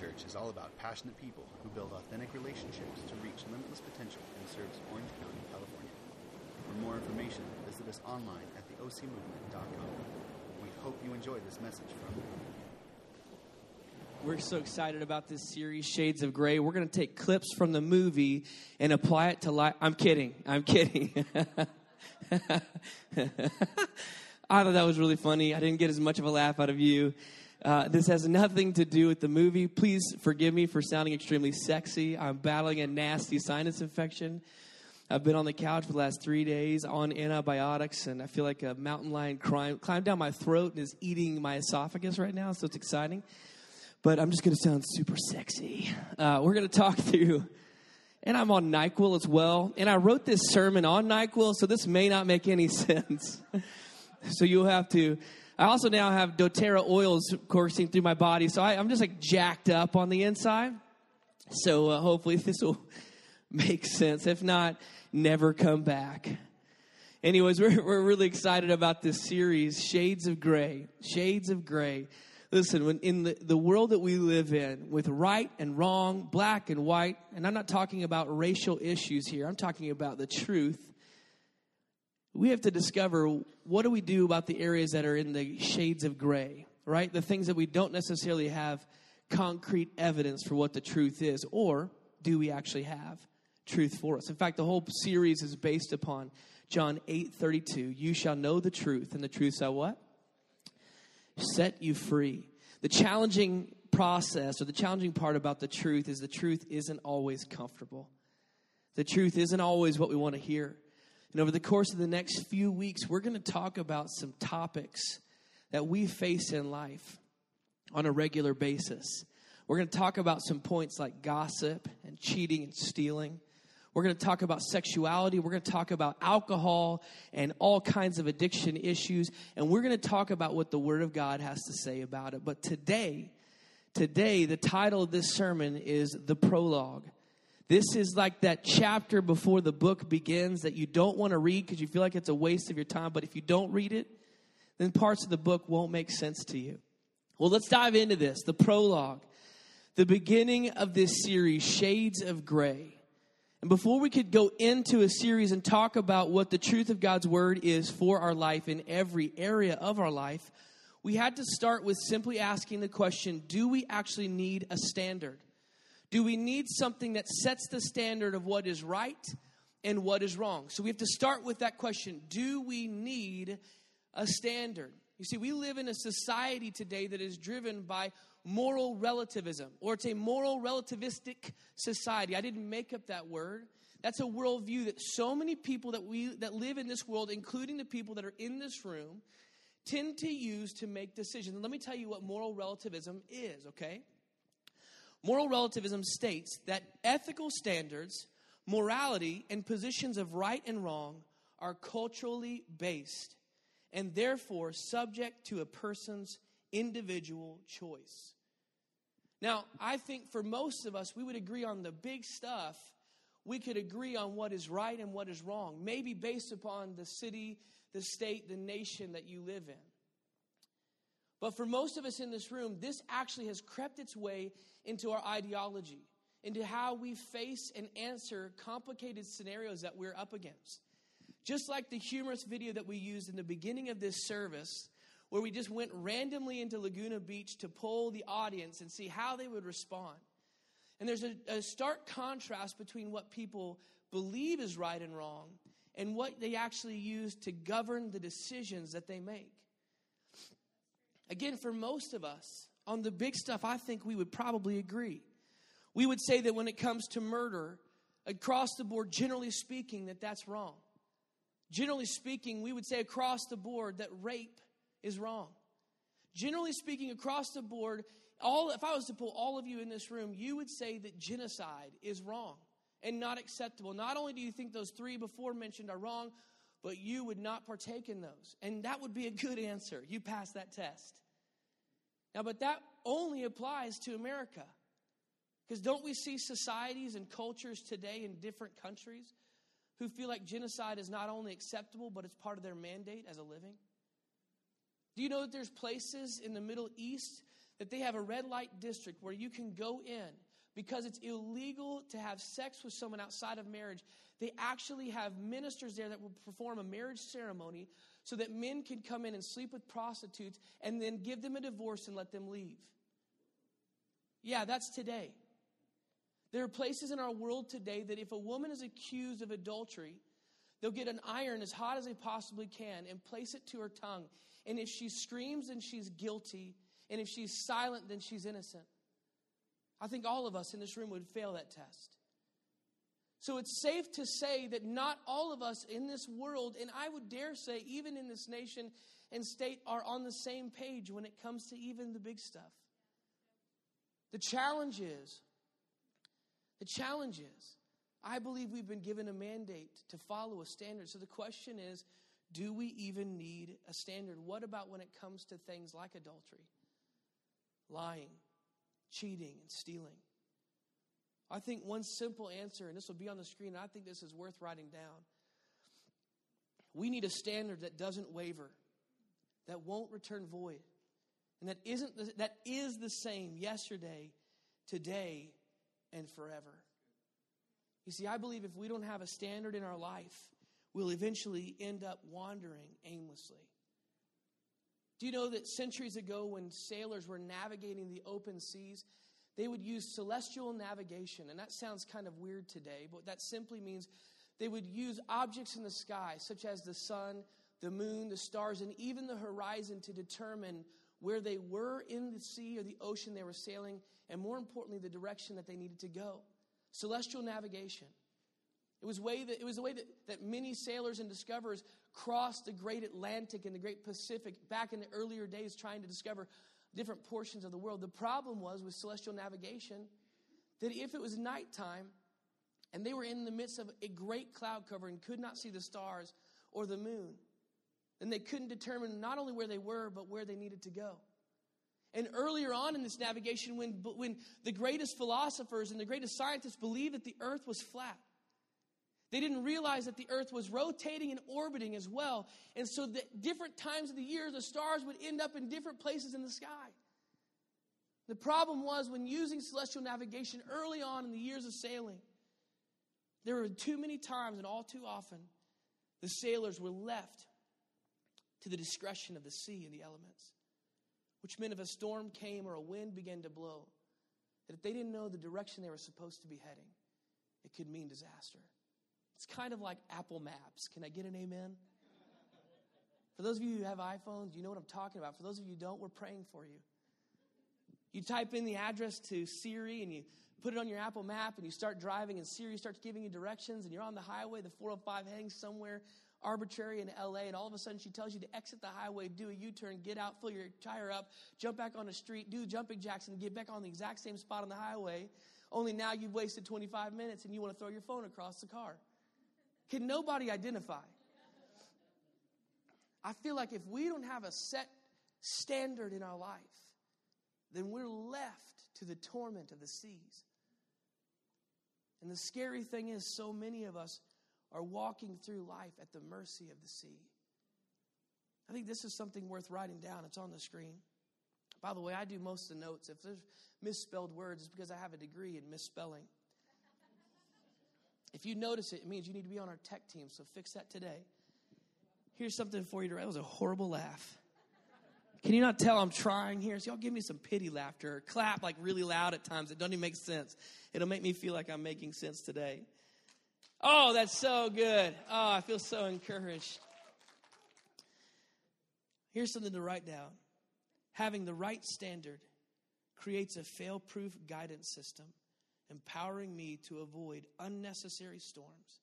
Church is all about passionate people who build authentic relationships to reach limitless potential and serves Orange County, California. For more information, visit us online at theocmovement.com. We hope you enjoy this message from. We're so excited about this series, Shades of Gray. We're going to take clips from the movie and apply it to life. I'm kidding. I'm kidding. I thought that was really funny. I didn't get as much of a laugh out of you. Uh, this has nothing to do with the movie. Please forgive me for sounding extremely sexy. I'm battling a nasty sinus infection. I've been on the couch for the last three days on antibiotics, and I feel like a mountain lion climbed, climbed down my throat and is eating my esophagus right now, so it's exciting. But I'm just going to sound super sexy. Uh, we're going to talk through, and I'm on NyQuil as well. And I wrote this sermon on NyQuil, so this may not make any sense. so you'll have to I also now have doTERRA oils coursing through my body, so I, am just like jacked up on the inside. So uh, hopefully this will make sense. If not, never come back. Anyways, we're, we're really excited about this series, Shades of Gray. Shades of Gray. Listen, when in the, the world that we live in, with right and wrong, black and white, and I'm not talking about racial issues here, I'm talking about the truth we have to discover what do we do about the areas that are in the shades of gray, right? The things that we don't necessarily have concrete evidence for what the truth is, or do we actually have truth for us? In fact, the whole series is based upon John 8 32. You shall know the truth, and the truth shall what? Set you free. The challenging process or the challenging part about the truth is the truth isn't always comfortable. The truth isn't always what we want to hear. And over the course of the next few weeks, we're going to talk about some topics that we face in life on a regular basis. We're going to talk about some points like gossip and cheating and stealing. We're going to talk about sexuality. We're going to talk about alcohol and all kinds of addiction issues. And we're going to talk about what the Word of God has to say about it. But today, today, the title of this sermon is The Prologue. This is like that chapter before the book begins that you don't want to read because you feel like it's a waste of your time. But if you don't read it, then parts of the book won't make sense to you. Well, let's dive into this the prologue, the beginning of this series, Shades of Gray. And before we could go into a series and talk about what the truth of God's word is for our life in every area of our life, we had to start with simply asking the question do we actually need a standard? Do we need something that sets the standard of what is right and what is wrong? So we have to start with that question Do we need a standard? You see, we live in a society today that is driven by moral relativism, or it's a moral relativistic society. I didn't make up that word. That's a worldview that so many people that we that live in this world, including the people that are in this room, tend to use to make decisions. And let me tell you what moral relativism is, okay? Moral relativism states that ethical standards, morality, and positions of right and wrong are culturally based and therefore subject to a person's individual choice. Now, I think for most of us, we would agree on the big stuff. We could agree on what is right and what is wrong, maybe based upon the city, the state, the nation that you live in. But for most of us in this room, this actually has crept its way into our ideology, into how we face and answer complicated scenarios that we're up against. Just like the humorous video that we used in the beginning of this service, where we just went randomly into Laguna Beach to poll the audience and see how they would respond. And there's a, a stark contrast between what people believe is right and wrong and what they actually use to govern the decisions that they make. Again, for most of us, on the big stuff, I think we would probably agree. We would say that when it comes to murder, across the board, generally speaking, that that's wrong. Generally speaking, we would say across the board that rape is wrong. Generally speaking, across the board, all if I was to pull all of you in this room, you would say that genocide is wrong and not acceptable. Not only do you think those three before mentioned are wrong, but you would not partake in those. And that would be a good answer. You pass that test. Now, but that only applies to America. Because don't we see societies and cultures today in different countries who feel like genocide is not only acceptable, but it's part of their mandate as a living? Do you know that there's places in the Middle East that they have a red light district where you can go in because it's illegal to have sex with someone outside of marriage. They actually have ministers there that will perform a marriage ceremony so that men can come in and sleep with prostitutes and then give them a divorce and let them leave. Yeah, that's today. There are places in our world today that if a woman is accused of adultery, they'll get an iron as hot as they possibly can and place it to her tongue. And if she screams, then she's guilty. And if she's silent, then she's innocent. I think all of us in this room would fail that test. So it's safe to say that not all of us in this world, and I would dare say even in this nation and state, are on the same page when it comes to even the big stuff. The challenge is, the challenge is, I believe we've been given a mandate to follow a standard. So the question is, do we even need a standard? What about when it comes to things like adultery, lying, cheating, and stealing? I think one simple answer, and this will be on the screen, I think this is worth writing down. We need a standard that doesn't waver, that won't return void, and that isn't the, that is the same yesterday, today, and forever. You see, I believe if we don't have a standard in our life, we'll eventually end up wandering aimlessly. Do you know that centuries ago, when sailors were navigating the open seas, they would use celestial navigation? And that sounds kind of weird today, but that simply means they would use objects in the sky, such as the sun, the moon, the stars, and even the horizon to determine where they were in the sea or the ocean they were sailing, and more importantly, the direction that they needed to go. Celestial navigation. It was, way that, it was the way that, that many sailors and discoverers crossed the great Atlantic and the great Pacific back in the earlier days trying to discover different portions of the world. The problem was with celestial navigation that if it was nighttime and they were in the midst of a great cloud cover and could not see the stars or the moon, then they couldn't determine not only where they were, but where they needed to go. And earlier on in this navigation, when, when the greatest philosophers and the greatest scientists believed that the earth was flat, they didn't realize that the earth was rotating and orbiting as well. And so, that different times of the year, the stars would end up in different places in the sky. The problem was when using celestial navigation early on in the years of sailing, there were too many times and all too often the sailors were left to the discretion of the sea and the elements, which meant if a storm came or a wind began to blow, that if they didn't know the direction they were supposed to be heading, it could mean disaster. It's kind of like Apple Maps. Can I get an amen? For those of you who have iPhones, you know what I'm talking about. For those of you who don't, we're praying for you. You type in the address to Siri and you put it on your Apple map and you start driving, and Siri starts giving you directions, and you're on the highway, the 405 heading somewhere arbitrary in LA, and all of a sudden she tells you to exit the highway, do a U turn, get out, fill your tire up, jump back on the street, do jumping jacks, and get back on the exact same spot on the highway. Only now you've wasted 25 minutes and you want to throw your phone across the car. Can nobody identify? I feel like if we don't have a set standard in our life, then we're left to the torment of the seas. And the scary thing is, so many of us are walking through life at the mercy of the sea. I think this is something worth writing down. It's on the screen. By the way, I do most of the notes. If there's misspelled words, it's because I have a degree in misspelling. If you notice it, it means you need to be on our tech team, so fix that today. Here's something for you to write. That was a horrible laugh. Can you not tell I'm trying here? So y'all give me some pity laughter clap like really loud at times. It doesn't even make sense. It'll make me feel like I'm making sense today. Oh, that's so good. Oh, I feel so encouraged. Here's something to write down. Having the right standard creates a fail proof guidance system empowering me to avoid unnecessary storms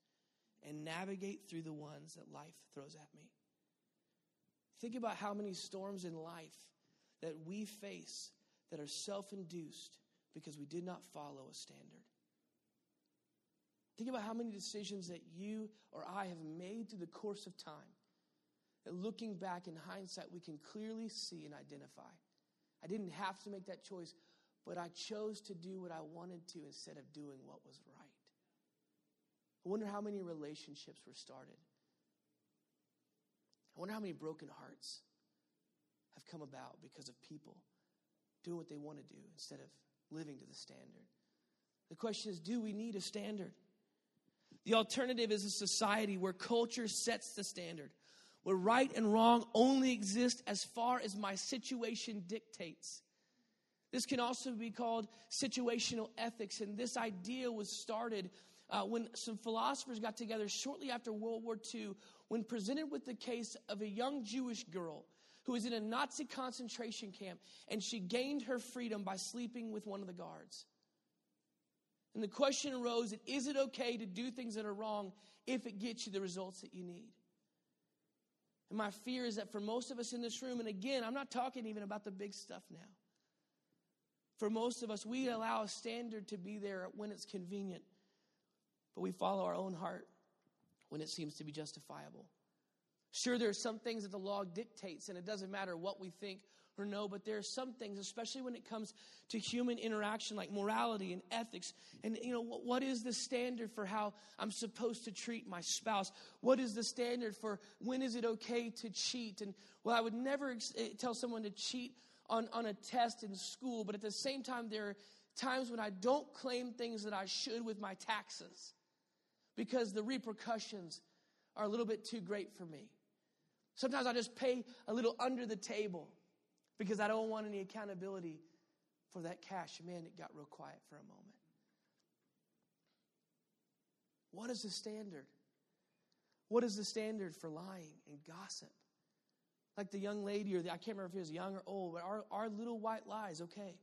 and navigate through the ones that life throws at me. Think about how many storms in life that we face that are self induced because we did not follow a standard. Think about how many decisions that you or I have made through the course of time that looking back in hindsight, we can clearly see and identify. I didn't have to make that choice, but I chose to do what I wanted to instead of doing what was right. I wonder how many relationships were started. I wonder how many broken hearts have come about because of people doing what they want to do instead of living to the standard. The question is do we need a standard? The alternative is a society where culture sets the standard, where right and wrong only exist as far as my situation dictates. This can also be called situational ethics, and this idea was started uh, when some philosophers got together shortly after World War II when presented with the case of a young Jewish girl who was in a Nazi concentration camp and she gained her freedom by sleeping with one of the guards. And the question arose is it okay to do things that are wrong if it gets you the results that you need? And my fear is that for most of us in this room, and again, I'm not talking even about the big stuff now. For most of us, we allow a standard to be there when it's convenient, but we follow our own heart when it seems to be justifiable. Sure, there are some things that the law dictates, and it doesn't matter what we think or know, but there are some things, especially when it comes to human interaction, like morality and ethics. And, you know, what is the standard for how I'm supposed to treat my spouse? What is the standard for when is it okay to cheat? And, well, I would never eh, tell someone to cheat on, on a test in school, but at the same time, there are times when I don't claim things that I should with my taxes because the repercussions are a little bit too great for me. Sometimes I just pay a little under the table because I don't want any accountability for that cash. Man, it got real quiet for a moment. What is the standard? What is the standard for lying and gossip? Like the young lady, or the, I can't remember if he was young or old, but our, our little white lies, okay.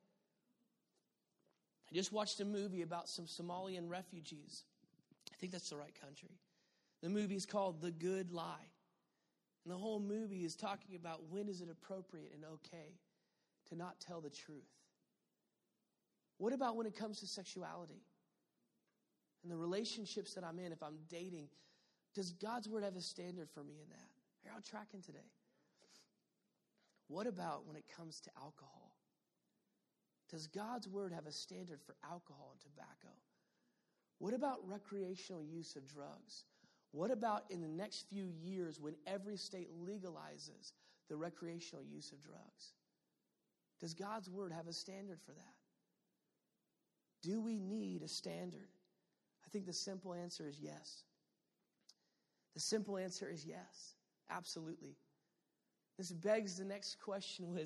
I just watched a movie about some Somalian refugees. I think that's the right country. The movie is called The Good Lie. And the whole movie is talking about when is it appropriate and okay to not tell the truth. What about when it comes to sexuality? And the relationships that I'm in, if I'm dating, does God's word have a standard for me in that? Are y'all tracking today? What about when it comes to alcohol? Does God's word have a standard for alcohol and tobacco? What about recreational use of drugs? What about in the next few years when every state legalizes the recreational use of drugs? Does God's word have a standard for that? Do we need a standard? I think the simple answer is yes. The simple answer is yes. Absolutely. This begs the next question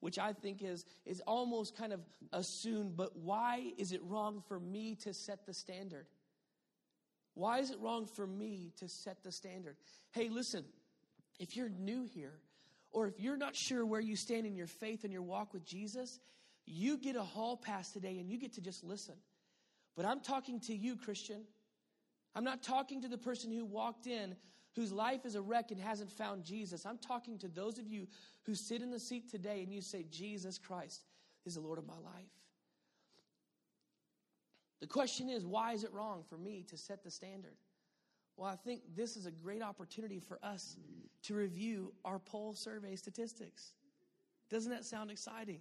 which I think is is almost kind of assumed, but why is it wrong for me to set the standard? Why is it wrong for me to set the standard? Hey, listen, if you're new here, or if you're not sure where you stand in your faith and your walk with Jesus, you get a hall pass today and you get to just listen. But I'm talking to you, Christian. I'm not talking to the person who walked in whose life is a wreck and hasn't found Jesus. I'm talking to those of you who sit in the seat today and you say, Jesus Christ is the Lord of my life. The question is, why is it wrong for me to set the standard? Well, I think this is a great opportunity for us to review our poll survey statistics. Doesn't that sound exciting?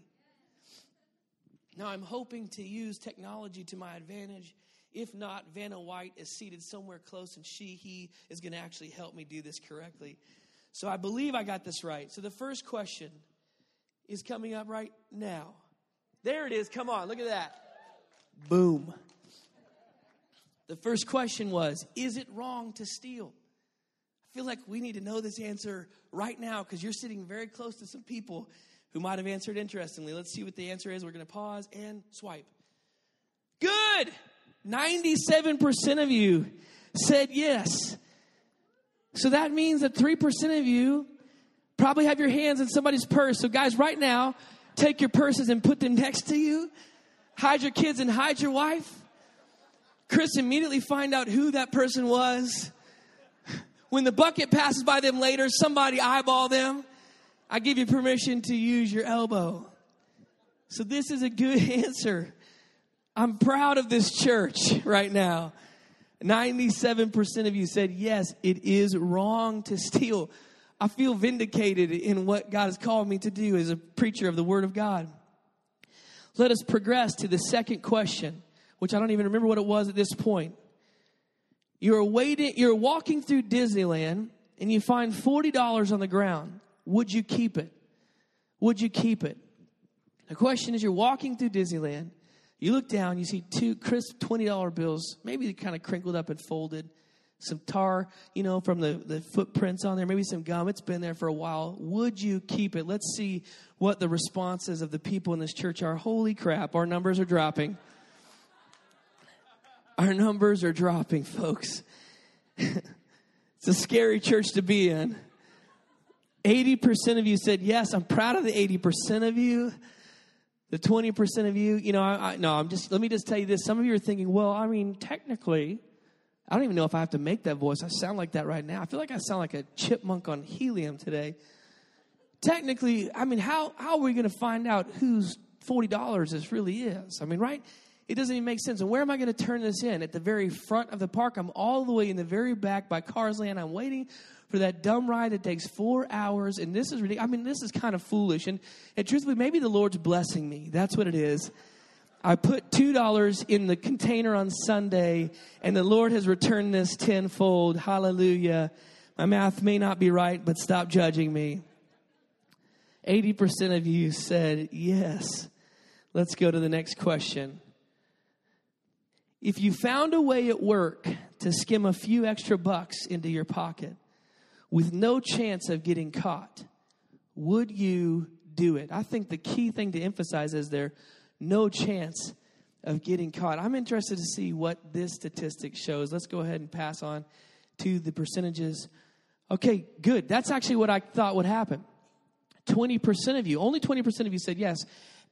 Now, I'm hoping to use technology to my advantage. If not, Vanna White is seated somewhere close, and she, he is going to actually help me do this correctly. So I believe I got this right. So the first question is coming up right now. There it is. Come on, look at that. Boom. The first question was Is it wrong to steal? I feel like we need to know this answer right now because you're sitting very close to some people who might have answered interestingly. Let's see what the answer is. We're going to pause and swipe. Good! 97% of you said yes. So that means that 3% of you probably have your hands in somebody's purse. So, guys, right now, take your purses and put them next to you. Hide your kids and hide your wife. Chris immediately find out who that person was. When the bucket passes by them later, somebody eyeball them. I give you permission to use your elbow. So this is a good answer. I'm proud of this church right now. 97% of you said, yes, it is wrong to steal. I feel vindicated in what God has called me to do as a preacher of the Word of God. Let us progress to the second question which I don't even remember what it was at this point. You're waiting, you're walking through Disneyland and you find $40 on the ground. Would you keep it? Would you keep it? The question is you're walking through Disneyland, you look down, you see two crisp $20 bills, maybe kind of crinkled up and folded, some tar, you know, from the, the footprints on there, maybe some gum. It's been there for a while. Would you keep it? Let's see what the responses of the people in this church are. Holy crap, our numbers are dropping. Our numbers are dropping, folks. it's a scary church to be in. 80% of you said, Yes, I'm proud of the 80% of you. The 20% of you, you know, I, I, no, I'm just, let me just tell you this. Some of you are thinking, well, I mean, technically, I don't even know if I have to make that voice. I sound like that right now. I feel like I sound like a chipmunk on helium today. Technically, I mean, how, how are we going to find out whose $40 this really is? I mean, right? It doesn't even make sense. And where am I going to turn this in? At the very front of the park. I'm all the way in the very back by Cars Land. I'm waiting for that dumb ride that takes four hours. And this is really, I mean, this is kind of foolish. And, and truthfully, maybe the Lord's blessing me. That's what it is. I put $2 in the container on Sunday, and the Lord has returned this tenfold. Hallelujah. My math may not be right, but stop judging me. 80% of you said yes. Let's go to the next question. If you found a way at work to skim a few extra bucks into your pocket, with no chance of getting caught, would you do it? I think the key thing to emphasize is there no chance of getting caught. I'm interested to see what this statistic shows. Let's go ahead and pass on to the percentages. Okay, good. That's actually what I thought would happen. 20% of you, only 20% of you said yes.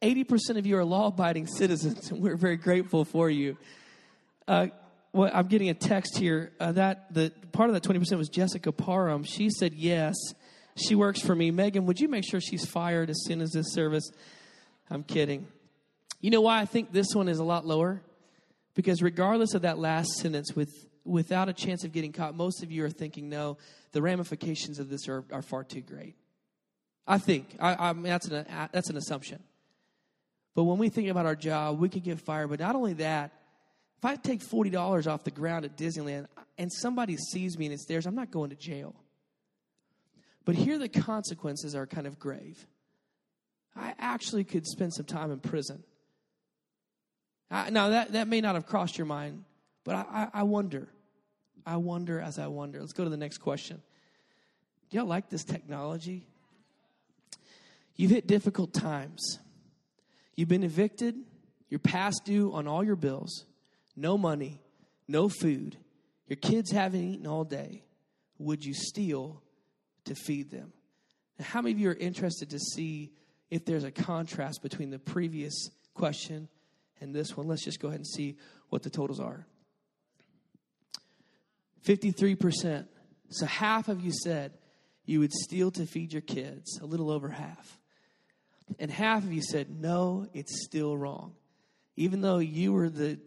80% of you are law abiding citizens, and we're very grateful for you. Uh, well, I'm getting a text here uh, that the part of that 20% was Jessica Parham. She said yes. She works for me. Megan, would you make sure she's fired as soon as this service? I'm kidding. You know why I think this one is a lot lower? Because regardless of that last sentence, with without a chance of getting caught, most of you are thinking, no, the ramifications of this are, are far too great. I think I, I mean, that's an that's an assumption. But when we think about our job, we could get fired. But not only that, if I take $40 off the ground at Disneyland and somebody sees me and it's theirs, I'm not going to jail. But here the consequences are kind of grave. I actually could spend some time in prison. I, now, that, that may not have crossed your mind, but I, I, I wonder. I wonder as I wonder. Let's go to the next question. Do y'all like this technology? You've hit difficult times. You've been evicted. You're past due on all your bills no money, no food, your kids haven't eaten all day, would you steal to feed them? Now, how many of you are interested to see if there's a contrast between the previous question and this one? Let's just go ahead and see what the totals are. 53%. So half of you said you would steal to feed your kids, a little over half. And half of you said, no, it's still wrong. Even though you were the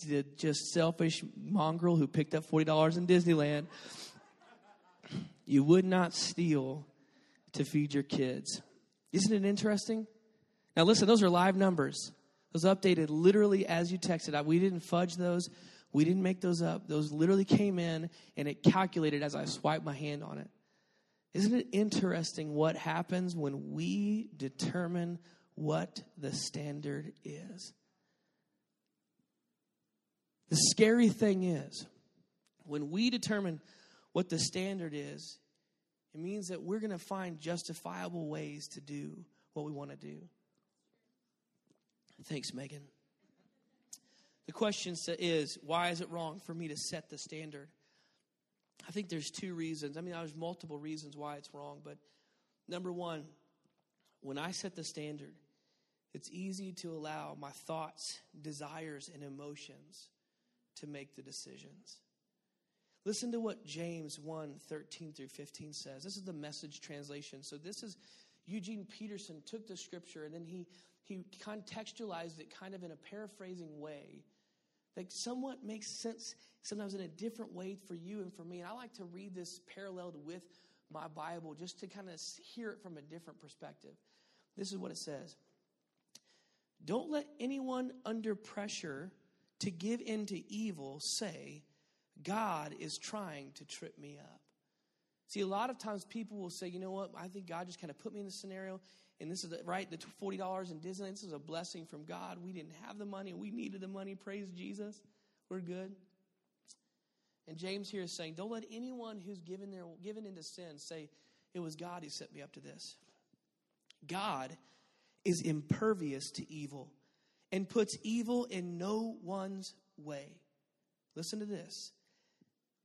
the just selfish mongrel who picked up $40 in Disneyland. You would not steal to feed your kids. Isn't it interesting? Now, listen, those are live numbers. Those updated literally as you texted. We didn't fudge those. We didn't make those up. Those literally came in and it calculated as I swiped my hand on it. Isn't it interesting what happens when we determine what the standard is? The scary thing is, when we determine what the standard is, it means that we're going to find justifiable ways to do what we want to do. Thanks, Megan. The question is why is it wrong for me to set the standard? I think there's two reasons. I mean, there's multiple reasons why it's wrong, but number one, when I set the standard, it's easy to allow my thoughts, desires, and emotions to make the decisions. Listen to what James 1 13 through 15 says. This is the message translation. So, this is Eugene Peterson took the scripture and then he, he contextualized it kind of in a paraphrasing way that somewhat makes sense sometimes in a different way for you and for me. And I like to read this paralleled with my Bible just to kind of hear it from a different perspective. This is what it says Don't let anyone under pressure to give in to evil say, God is trying to trip me up. See, a lot of times people will say, you know what, I think God just kind of put me in this scenario And this is the, right, the $40 in Disneyland. This is a blessing from God. We didn't have the money, we needed the money. Praise Jesus. We're good. And James here is saying, don't let anyone who's given, their, given into sin say, it was God who set me up to this. God is impervious to evil and puts evil in no one's way. Listen to this.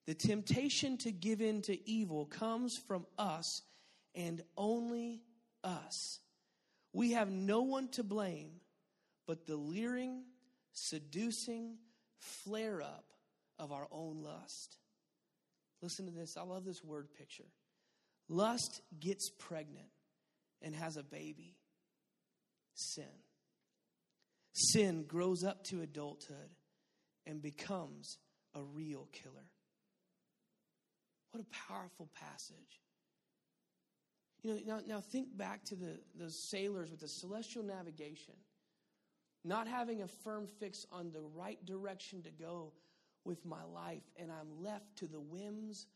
The temptation to give in to evil comes from us and only us. We have no one to blame but the leering, seducing flare up of our own lust. Listen to this. I love this word picture. Lust gets pregnant and has a baby sin. Sin grows up to adulthood and becomes a real killer. What a powerful passage. You know, now, now think back to the, sailors with the celestial navigation, not having a firm fix on the right direction to go with my life, and I'm left to the whims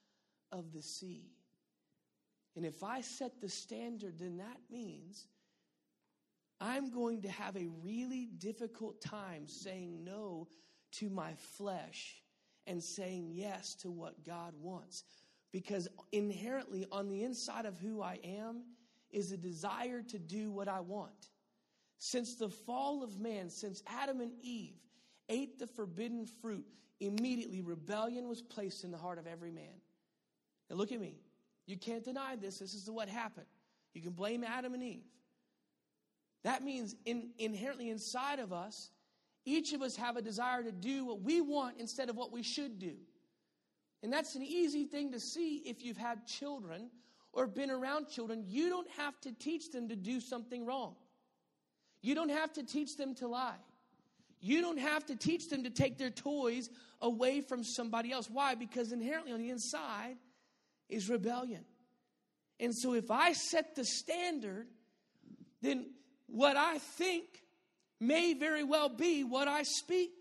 of the sea. And if I set the standard, then that means I'm going to have a really difficult time saying no to my flesh and saying yes to what God wants. Because inherently, on the inside of who I am, is a desire to do what I want. Since the fall of man, since Adam and Eve ate the forbidden fruit, immediately rebellion was placed in the heart of every man. Now, look at me. You can't deny this. This is what happened. You can blame Adam and Eve. That means in, inherently inside of us, each of us have a desire to do what we want instead of what we should do. And that's an easy thing to see if you've had children or been around children. You don't have to teach them to do something wrong. You don't have to teach them to lie. You don't have to teach them to take their toys away from somebody else. Why? Because inherently on the inside is rebellion. And so if I set the standard, then what I think may very well be what I speak.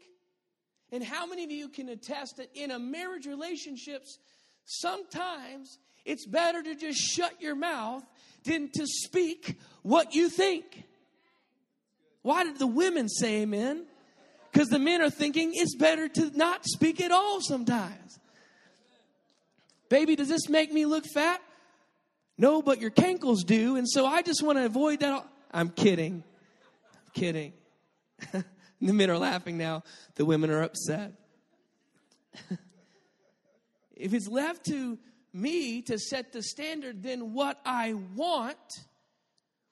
And how many of you can attest that in a marriage relationships, sometimes it's better to just shut your mouth than to speak what you think? Why did the women say amen? Because the men are thinking it's better to not speak at all sometimes. Baby, does this make me look fat? No, but your cankles do. And so I just want to avoid that. I'm kidding. I'm kidding. the men are laughing now. The women are upset. if it's left to me to set the standard, then what I want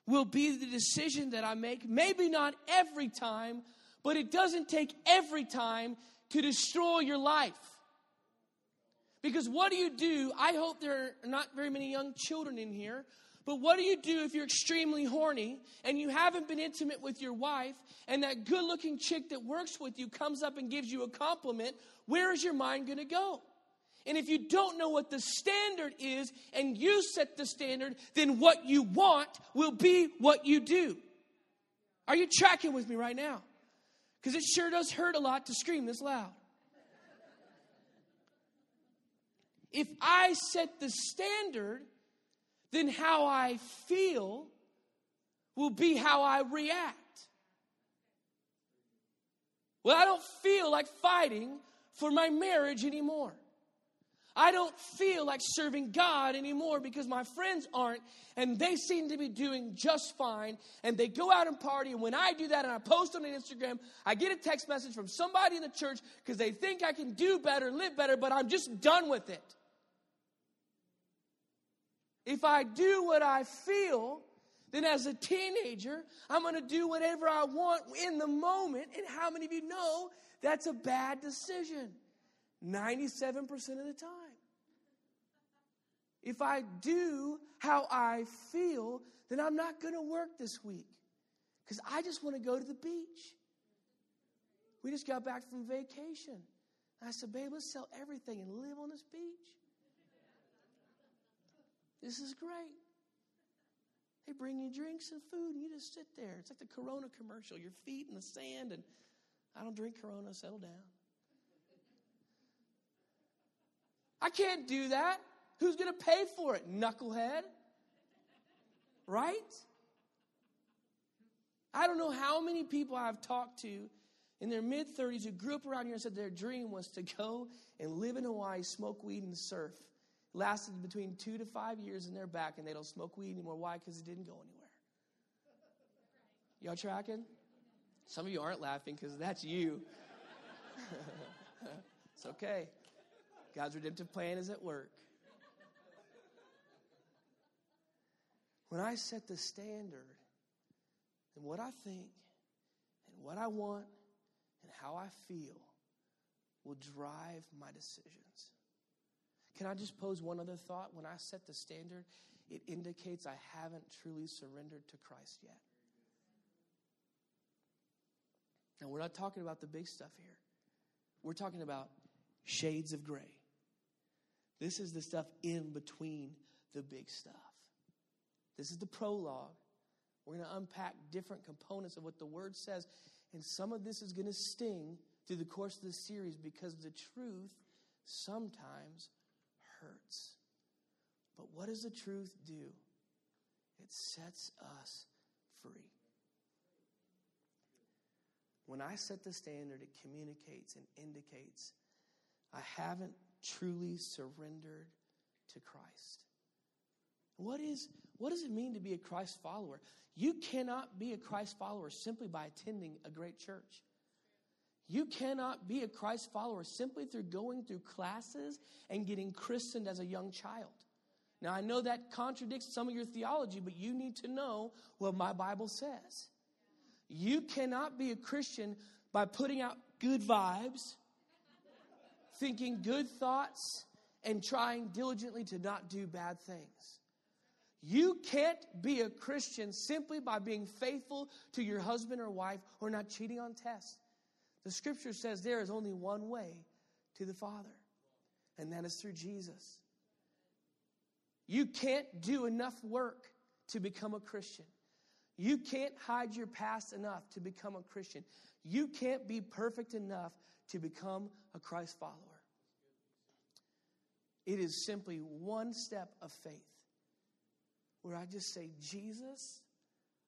will be the decision that I make. Maybe not every time, but it doesn't take every time to destroy your life. Because what do you do? I hope there are not very many young children in here. But what do you do if you're extremely horny and you haven't been intimate with your wife and that good looking chick that works with you comes up and gives you a compliment? Where is your mind going to go? And if you don't know what the standard is and you set the standard, then what you want will be what you do. Are you tracking with me right now? Because it sure does hurt a lot to scream this loud. If I set the standard, then how I feel will be how I react. Well, I don't feel like fighting for my marriage anymore. I don't feel like serving God anymore because my friends aren't, and they seem to be doing just fine. And they go out and party. And when I do that and I post on Instagram, I get a text message from somebody in the church because they think I can do better, live better, but I'm just done with it. If I do what I feel, then as a teenager, I'm going to do whatever I want in the moment. And how many of you know that's a bad decision? 97% of the time. If I do how I feel, then I'm not going to work this week because I just want to go to the beach. We just got back from vacation. I said, babe, let's sell everything and live on this beach. This is great. They bring you drinks and food, and you just sit there. It's like the Corona commercial your feet in the sand, and I don't drink Corona, settle down. I can't do that. Who's going to pay for it? Knucklehead. Right? I don't know how many people I've talked to in their mid 30s who grew up around here and said their dream was to go and live in Hawaii, smoke weed, and surf. Lasted between two to five years, in they're back and they don't smoke weed anymore. Why? Because it didn't go anywhere. Y'all tracking? Some of you aren't laughing because that's you. it's okay. God's redemptive plan is at work. When I set the standard and what I think and what I want and how I feel will drive my decisions. Can I just pose one other thought? When I set the standard, it indicates I haven't truly surrendered to Christ yet. Now, we're not talking about the big stuff here. We're talking about shades of gray. This is the stuff in between the big stuff. This is the prologue. We're going to unpack different components of what the word says. And some of this is going to sting through the course of the series because the truth sometimes hurts. But what does the truth do? It sets us free. When I set the standard, it communicates and indicates I haven't truly surrendered to Christ. What, is, what does it mean to be a Christ follower? You cannot be a Christ follower simply by attending a great church. You cannot be a Christ follower simply through going through classes and getting christened as a young child. Now, I know that contradicts some of your theology, but you need to know what my Bible says. You cannot be a Christian by putting out good vibes, thinking good thoughts, and trying diligently to not do bad things. You can't be a Christian simply by being faithful to your husband or wife or not cheating on tests. The scripture says there is only one way to the Father, and that is through Jesus. You can't do enough work to become a Christian. You can't hide your past enough to become a Christian. You can't be perfect enough to become a Christ follower. It is simply one step of faith where I just say, Jesus,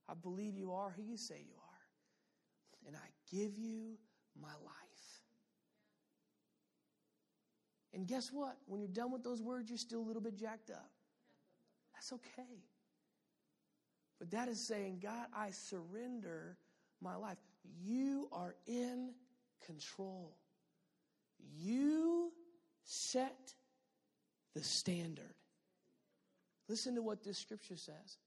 I believe you are who you say you are, and I give you my life. And guess what? When you're done with those words, you're still a little bit jacked up. That's okay. But that is saying, God, I surrender my life. You are in control. You set the standard. Listen to what this scripture says.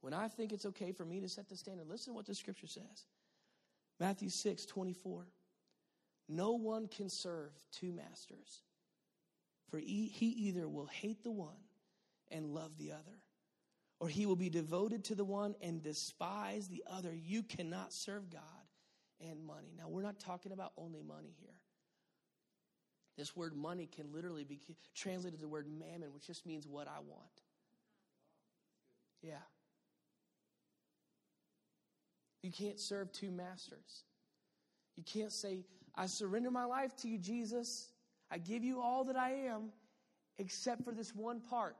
When I think it's okay for me to set the standard, listen to what the scripture says. Matthew 6 24. No one can serve two masters, for he either will hate the one and love the other, or he will be devoted to the one and despise the other. You cannot serve God and money. Now, we're not talking about only money here. This word money can literally be translated to the word mammon, which just means what I want. Yeah. You can't serve two masters. You can't say, I surrender my life to you, Jesus. I give you all that I am, except for this one part.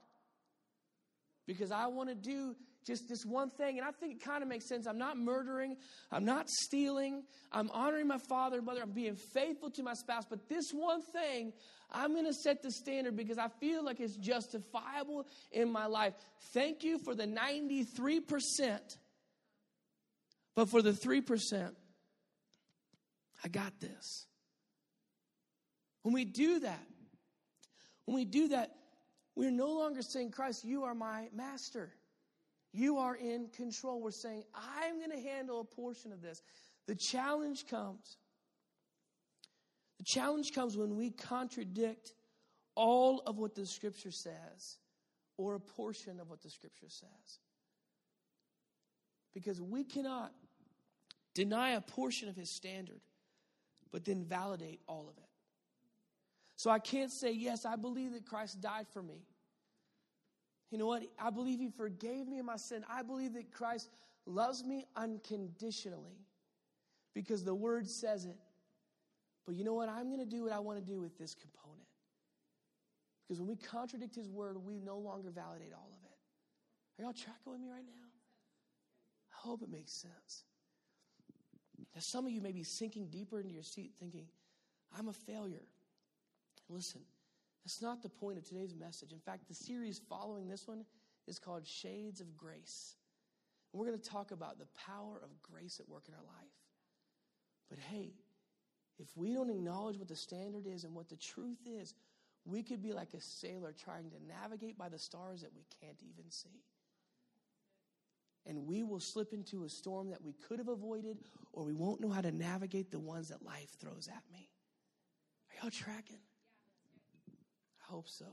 Because I want to do just this one thing. And I think it kind of makes sense. I'm not murdering, I'm not stealing, I'm honoring my father and mother, I'm being faithful to my spouse. But this one thing, I'm going to set the standard because I feel like it's justifiable in my life. Thank you for the 93%. But for the 3%, I got this. When we do that, when we do that, we're no longer saying, Christ, you are my master. You are in control. We're saying, I'm going to handle a portion of this. The challenge comes. The challenge comes when we contradict all of what the scripture says or a portion of what the scripture says. Because we cannot deny a portion of his standard, but then validate all of it. So I can't say, yes, I believe that Christ died for me. You know what? I believe He forgave me of my sin. I believe that Christ loves me unconditionally because the Word says it. But you know what? I'm going to do what I want to do with this component. Because when we contradict His Word, we no longer validate all of it. Are y'all tracking with me right now? I hope it makes sense. Some of you may be sinking deeper into your seat thinking, I'm a failure. Listen, that's not the point of today's message. In fact, the series following this one is called Shades of Grace. And we're going to talk about the power of grace at work in our life. But hey, if we don't acknowledge what the standard is and what the truth is, we could be like a sailor trying to navigate by the stars that we can't even see. And we will slip into a storm that we could have avoided, or we won't know how to navigate the ones that life throws at me. Are y'all tracking? I hope so.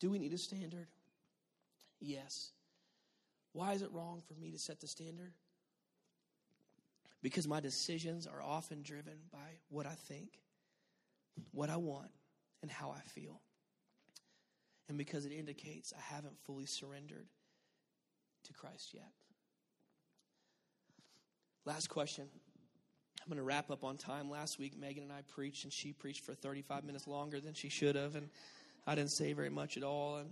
Do we need a standard? Yes. Why is it wrong for me to set the standard? Because my decisions are often driven by what I think, what I want, and how I feel. And because it indicates I haven't fully surrendered to Christ yet. Last question. I'm going to wrap up on time. Last week, Megan and I preached, and she preached for 35 minutes longer than she should have, and I didn't say very much at all. And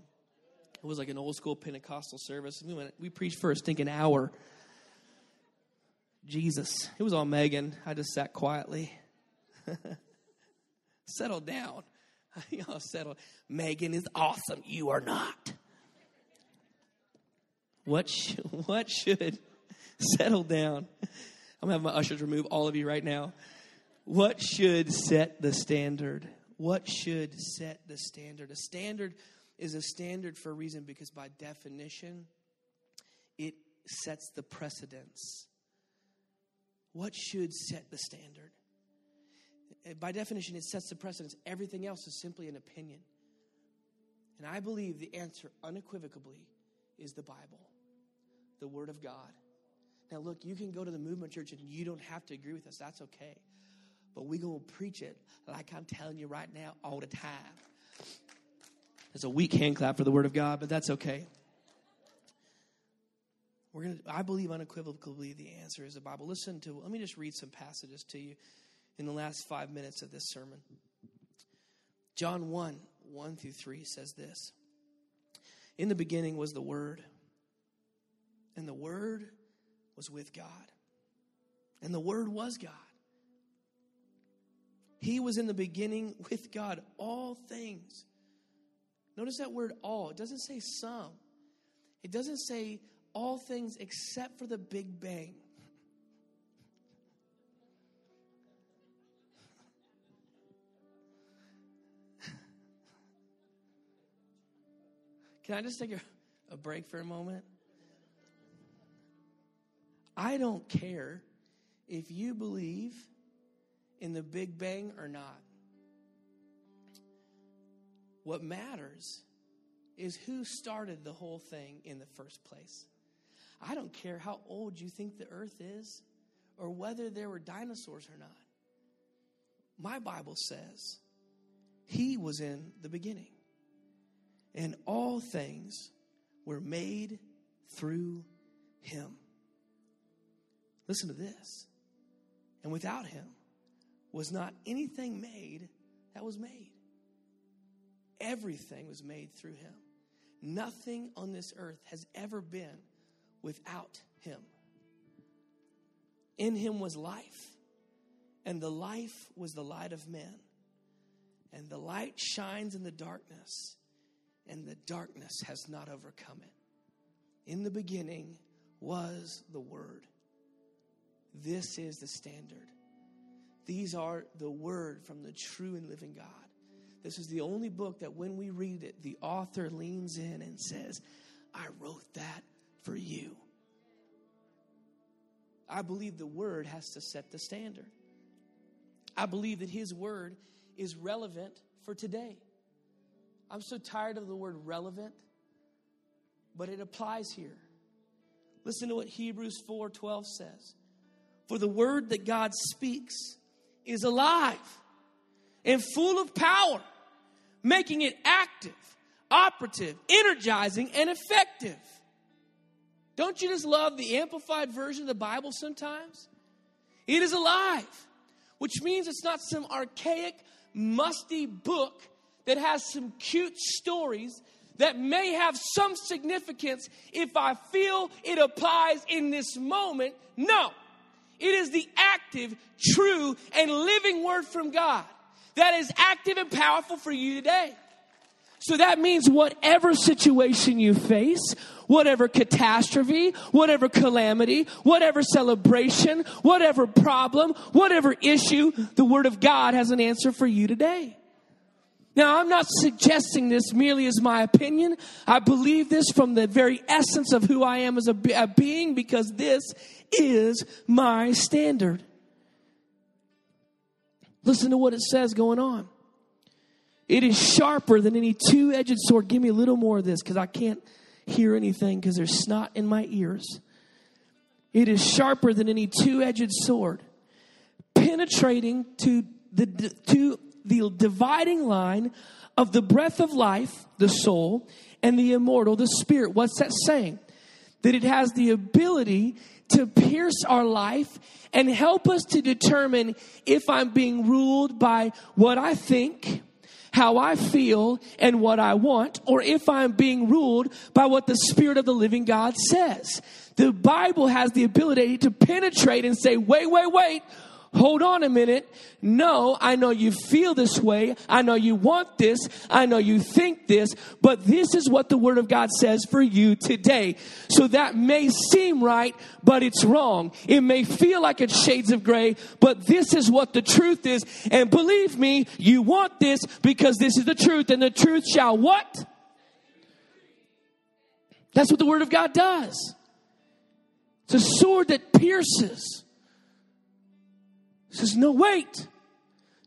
it was like an old school Pentecostal service. We went, we preached for a stinking hour. Jesus, it was all Megan. I just sat quietly. settle down. Y'all settle. Megan is awesome. You are not. What, sh- what should settle down? I'm to have my ushers remove all of you right now. What should set the standard? What should set the standard? A standard is a standard for a reason because, by definition, it sets the precedence. What should set the standard? By definition, it sets the precedence. Everything else is simply an opinion. And I believe the answer unequivocally is the Bible, the Word of God. Now, look, you can go to the movement church and you don't have to agree with us. That's okay. But we're going to preach it like I'm telling you right now all the time. It's a weak hand clap for the Word of God, but that's okay. We're gonna, I believe unequivocally the answer is the Bible. Listen to, let me just read some passages to you in the last five minutes of this sermon. John 1 1 through 3 says this In the beginning was the Word, and the Word was with God. And the Word was God. He was in the beginning with God. All things. Notice that word all. It doesn't say some, it doesn't say all things except for the Big Bang. Can I just take a, a break for a moment? I don't care if you believe in the Big Bang or not. What matters is who started the whole thing in the first place. I don't care how old you think the earth is or whether there were dinosaurs or not. My Bible says he was in the beginning, and all things were made through him. Listen to this. And without him was not anything made that was made. Everything was made through him. Nothing on this earth has ever been without him. In him was life, and the life was the light of men. And the light shines in the darkness, and the darkness has not overcome it. In the beginning was the Word this is the standard. These are the word from the true and living God. This is the only book that when we read it, the author leans in and says, I wrote that for you. I believe the word has to set the standard. I believe that his word is relevant for today. I'm so tired of the word relevant, but it applies here. Listen to what Hebrews 4:12 says. For the word that God speaks is alive and full of power, making it active, operative, energizing, and effective. Don't you just love the amplified version of the Bible sometimes? It is alive, which means it's not some archaic, musty book that has some cute stories that may have some significance if I feel it applies in this moment. No. It is the active, true, and living word from God that is active and powerful for you today. So that means whatever situation you face, whatever catastrophe, whatever calamity, whatever celebration, whatever problem, whatever issue, the Word of God has an answer for you today. Now, I'm not suggesting this merely as my opinion. I believe this from the very essence of who I am as a, a being because this is my standard. Listen to what it says going on. It is sharper than any two edged sword. Give me a little more of this because I can't hear anything because there's snot in my ears. It is sharper than any two edged sword, penetrating to the, to the dividing line of the breath of life, the soul, and the immortal, the spirit. What's that saying? That it has the ability to pierce our life and help us to determine if I'm being ruled by what I think, how I feel, and what I want, or if I'm being ruled by what the Spirit of the living God says. The Bible has the ability to penetrate and say, wait, wait, wait, hold on a minute. No, I know you feel this way. I know you want this. I know you think this, but this is what the Word of God says for you today. So that may seem right, but it's wrong. It may feel like it's shades of gray, but this is what the truth is. And believe me, you want this because this is the truth, and the truth shall what? That's what the Word of God does. It's a sword that pierces says, No, wait.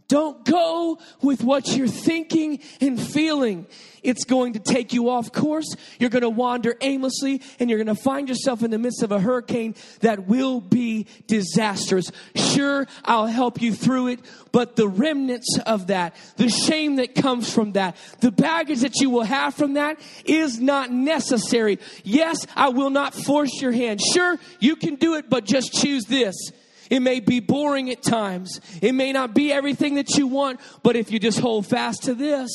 Don't go with what you're thinking and feeling. It's going to take you off course. You're going to wander aimlessly and you're going to find yourself in the midst of a hurricane that will be disastrous. Sure, I'll help you through it, but the remnants of that, the shame that comes from that, the baggage that you will have from that is not necessary. Yes, I will not force your hand. Sure, you can do it, but just choose this. It may be boring at times. It may not be everything that you want, but if you just hold fast to this,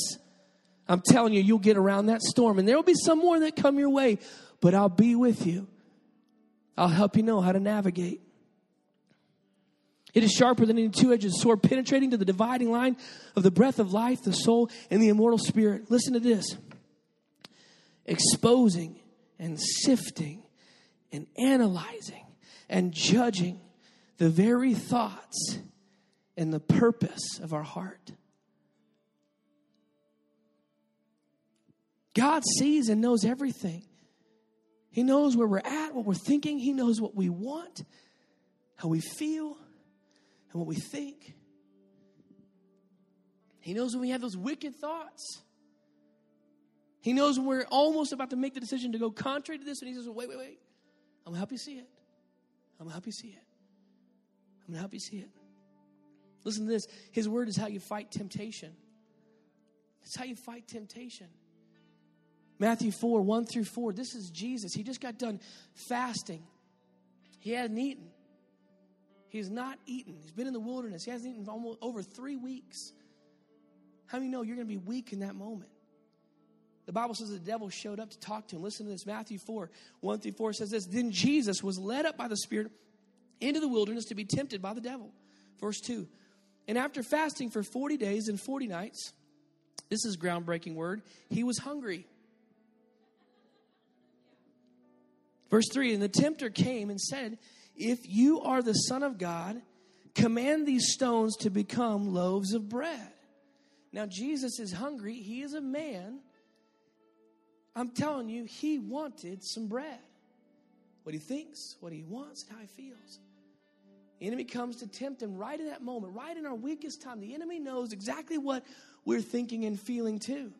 I'm telling you, you'll get around that storm. And there will be some more that come your way, but I'll be with you. I'll help you know how to navigate. It is sharper than any two edged sword, penetrating to the dividing line of the breath of life, the soul, and the immortal spirit. Listen to this exposing and sifting and analyzing and judging the very thoughts and the purpose of our heart. God sees and knows everything. He knows where we're at, what we're thinking. He knows what we want, how we feel, and what we think. He knows when we have those wicked thoughts. He knows when we're almost about to make the decision to go contrary to this, and He says, Wait, wait, wait. I'm going to help you see it. I'm going to help you see it. I'm going to help you see it. Listen to this His word is how you fight temptation. It's how you fight temptation. Matthew 4 1 through 4. This is Jesus. He just got done fasting. He hadn't eaten. He's not eaten. He's been in the wilderness. He hasn't eaten for almost over three weeks. How many know you're going to be weak in that moment? The Bible says the devil showed up to talk to him. Listen to this. Matthew 4 1 through 4 says this Then Jesus was led up by the Spirit into the wilderness to be tempted by the devil. Verse 2. And after fasting for 40 days and 40 nights, this is groundbreaking word, he was hungry. Verse 3 And the tempter came and said, If you are the Son of God, command these stones to become loaves of bread. Now, Jesus is hungry. He is a man. I'm telling you, he wanted some bread. What he thinks, what he wants, and how he feels. The enemy comes to tempt him right in that moment, right in our weakest time. The enemy knows exactly what we're thinking and feeling too.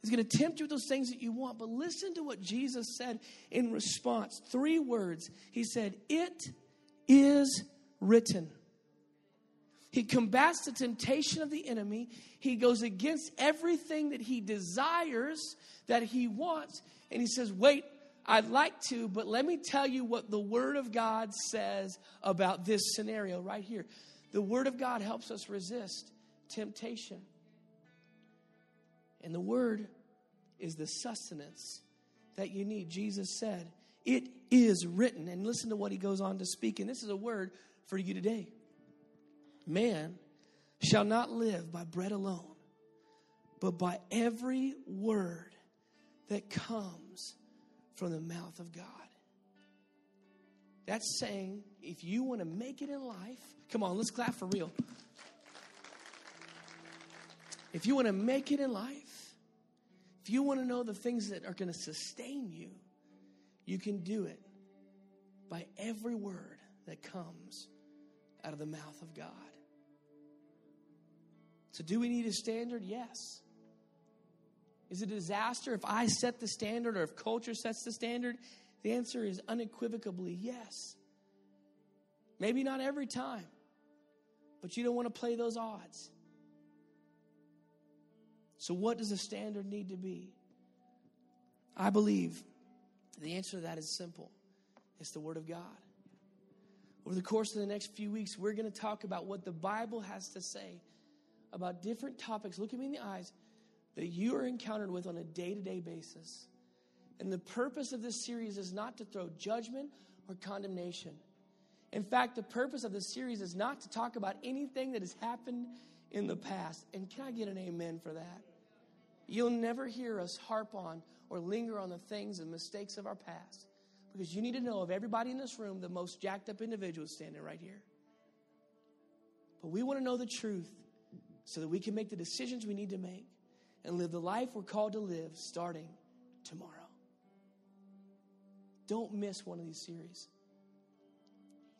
He's going to tempt you with those things that you want. But listen to what Jesus said in response. Three words. He said, It is written. He combats the temptation of the enemy. He goes against everything that he desires, that he wants. And he says, Wait, I'd like to, but let me tell you what the Word of God says about this scenario right here. The Word of God helps us resist temptation. And the Word is the sustenance that you need. Jesus said, It is written. And listen to what he goes on to speak. And this is a word for you today. Man shall not live by bread alone, but by every word that comes from the mouth of God. That's saying if you want to make it in life, come on, let's clap for real. If you want to make it in life, if you want to know the things that are going to sustain you, you can do it by every word that comes out of the mouth of God. So, do we need a standard? Yes. Is it a disaster if I set the standard or if culture sets the standard? The answer is unequivocally yes. Maybe not every time, but you don't want to play those odds. So, what does the standard need to be? I believe the answer to that is simple it's the Word of God. Over the course of the next few weeks, we're going to talk about what the Bible has to say about different topics. Look at me in the eyes that you are encountered with on a day to day basis. And the purpose of this series is not to throw judgment or condemnation. In fact, the purpose of this series is not to talk about anything that has happened in the past. And can I get an amen for that? You'll never hear us harp on or linger on the things and mistakes of our past because you need to know of everybody in this room, the most jacked up individual standing right here. But we want to know the truth so that we can make the decisions we need to make and live the life we're called to live starting tomorrow. Don't miss one of these series.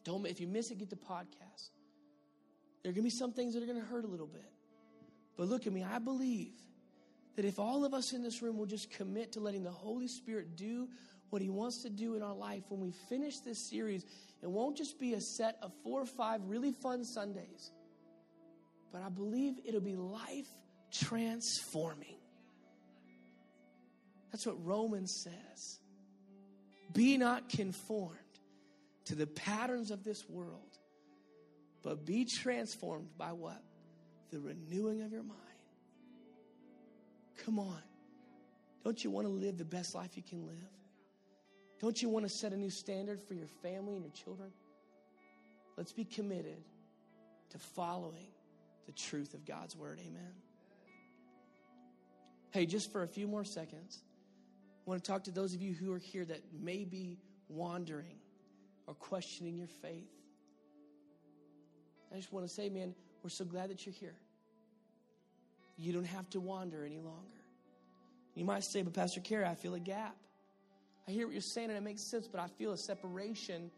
Don't if you miss it, get the podcast. There are going to be some things that are going to hurt a little bit. But look at me, I believe that if all of us in this room will just commit to letting the Holy Spirit do what He wants to do in our life when we finish this series, it won't just be a set of four or five really fun Sundays, but I believe it'll be life transforming. That's what Romans says. Be not conformed to the patterns of this world, but be transformed by what? The renewing of your mind. Come on. Don't you want to live the best life you can live? Don't you want to set a new standard for your family and your children? Let's be committed to following the truth of God's word. Amen. Hey, just for a few more seconds, I want to talk to those of you who are here that may be wandering or questioning your faith. I just want to say, man, we're so glad that you're here. You don't have to wander any longer. You might say, but Pastor Carey, I feel a gap. I hear what you're saying and it makes sense, but I feel a separation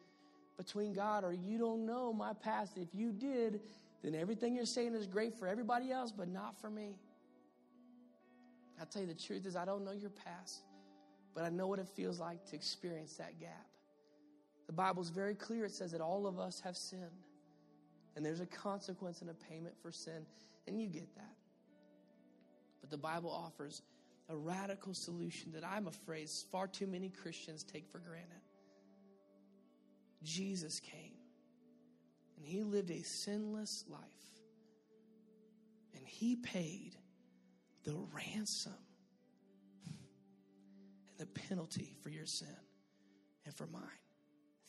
between God, or you don't know my past. If you did, then everything you're saying is great for everybody else, but not for me. I'll tell you the truth is, I don't know your past, but I know what it feels like to experience that gap. The Bible's very clear. It says that all of us have sinned, and there's a consequence and a payment for sin, and you get that. But the Bible offers a radical solution that I'm afraid far too many Christians take for granted. Jesus came and he lived a sinless life, and he paid the ransom and the penalty for your sin and for mine.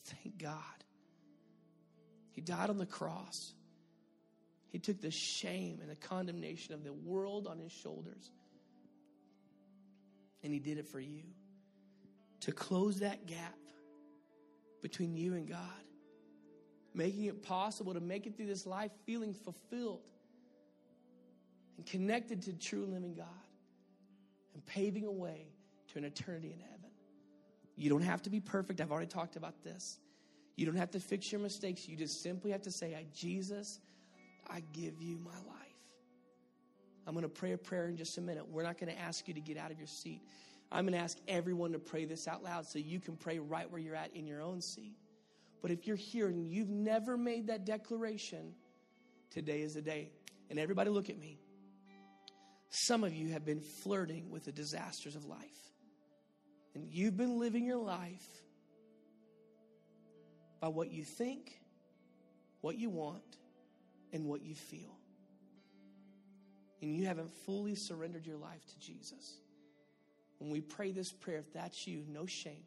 Thank God. He died on the cross. He took the shame and the condemnation of the world on his shoulders. And he did it for you. To close that gap between you and God, making it possible to make it through this life feeling fulfilled and connected to true living God and paving a way to an eternity in heaven. You don't have to be perfect. I've already talked about this. You don't have to fix your mistakes. You just simply have to say, I, Jesus, I give you my life. I'm going to pray a prayer in just a minute. We're not going to ask you to get out of your seat. I'm going to ask everyone to pray this out loud so you can pray right where you're at in your own seat. But if you're here and you've never made that declaration, today is the day. And everybody, look at me. Some of you have been flirting with the disasters of life. And you've been living your life by what you think, what you want, and what you feel. And you haven't fully surrendered your life to Jesus. when we pray this prayer, if that's you, no shame,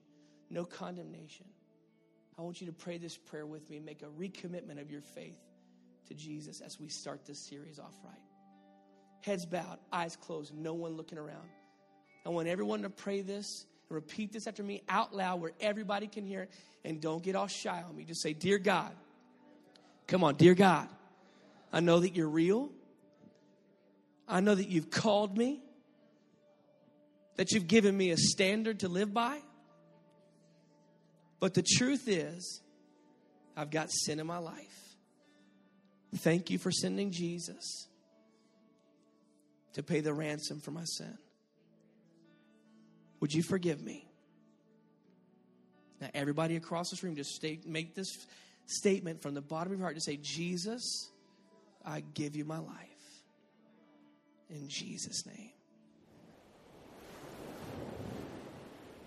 no condemnation. I want you to pray this prayer with me and make a recommitment of your faith to Jesus as we start this series off right. Heads bowed, eyes closed, no one looking around. I want everyone to pray this and repeat this after me out loud where everybody can hear it. And don't get all shy on me. Just say, Dear God. Come on, Dear God. I know that you're real. I know that you've called me, that you've given me a standard to live by. But the truth is, I've got sin in my life. Thank you for sending Jesus to pay the ransom for my sin. Would you forgive me? Now, everybody across this room, just state, make this statement from the bottom of your heart to say, Jesus, I give you my life. In Jesus' name.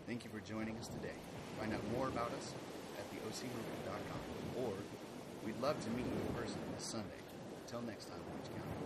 Thank you for joining us today. Find out more about us at theocmovement.com or we'd love to meet you in person this Sunday. Until next time, Orange County.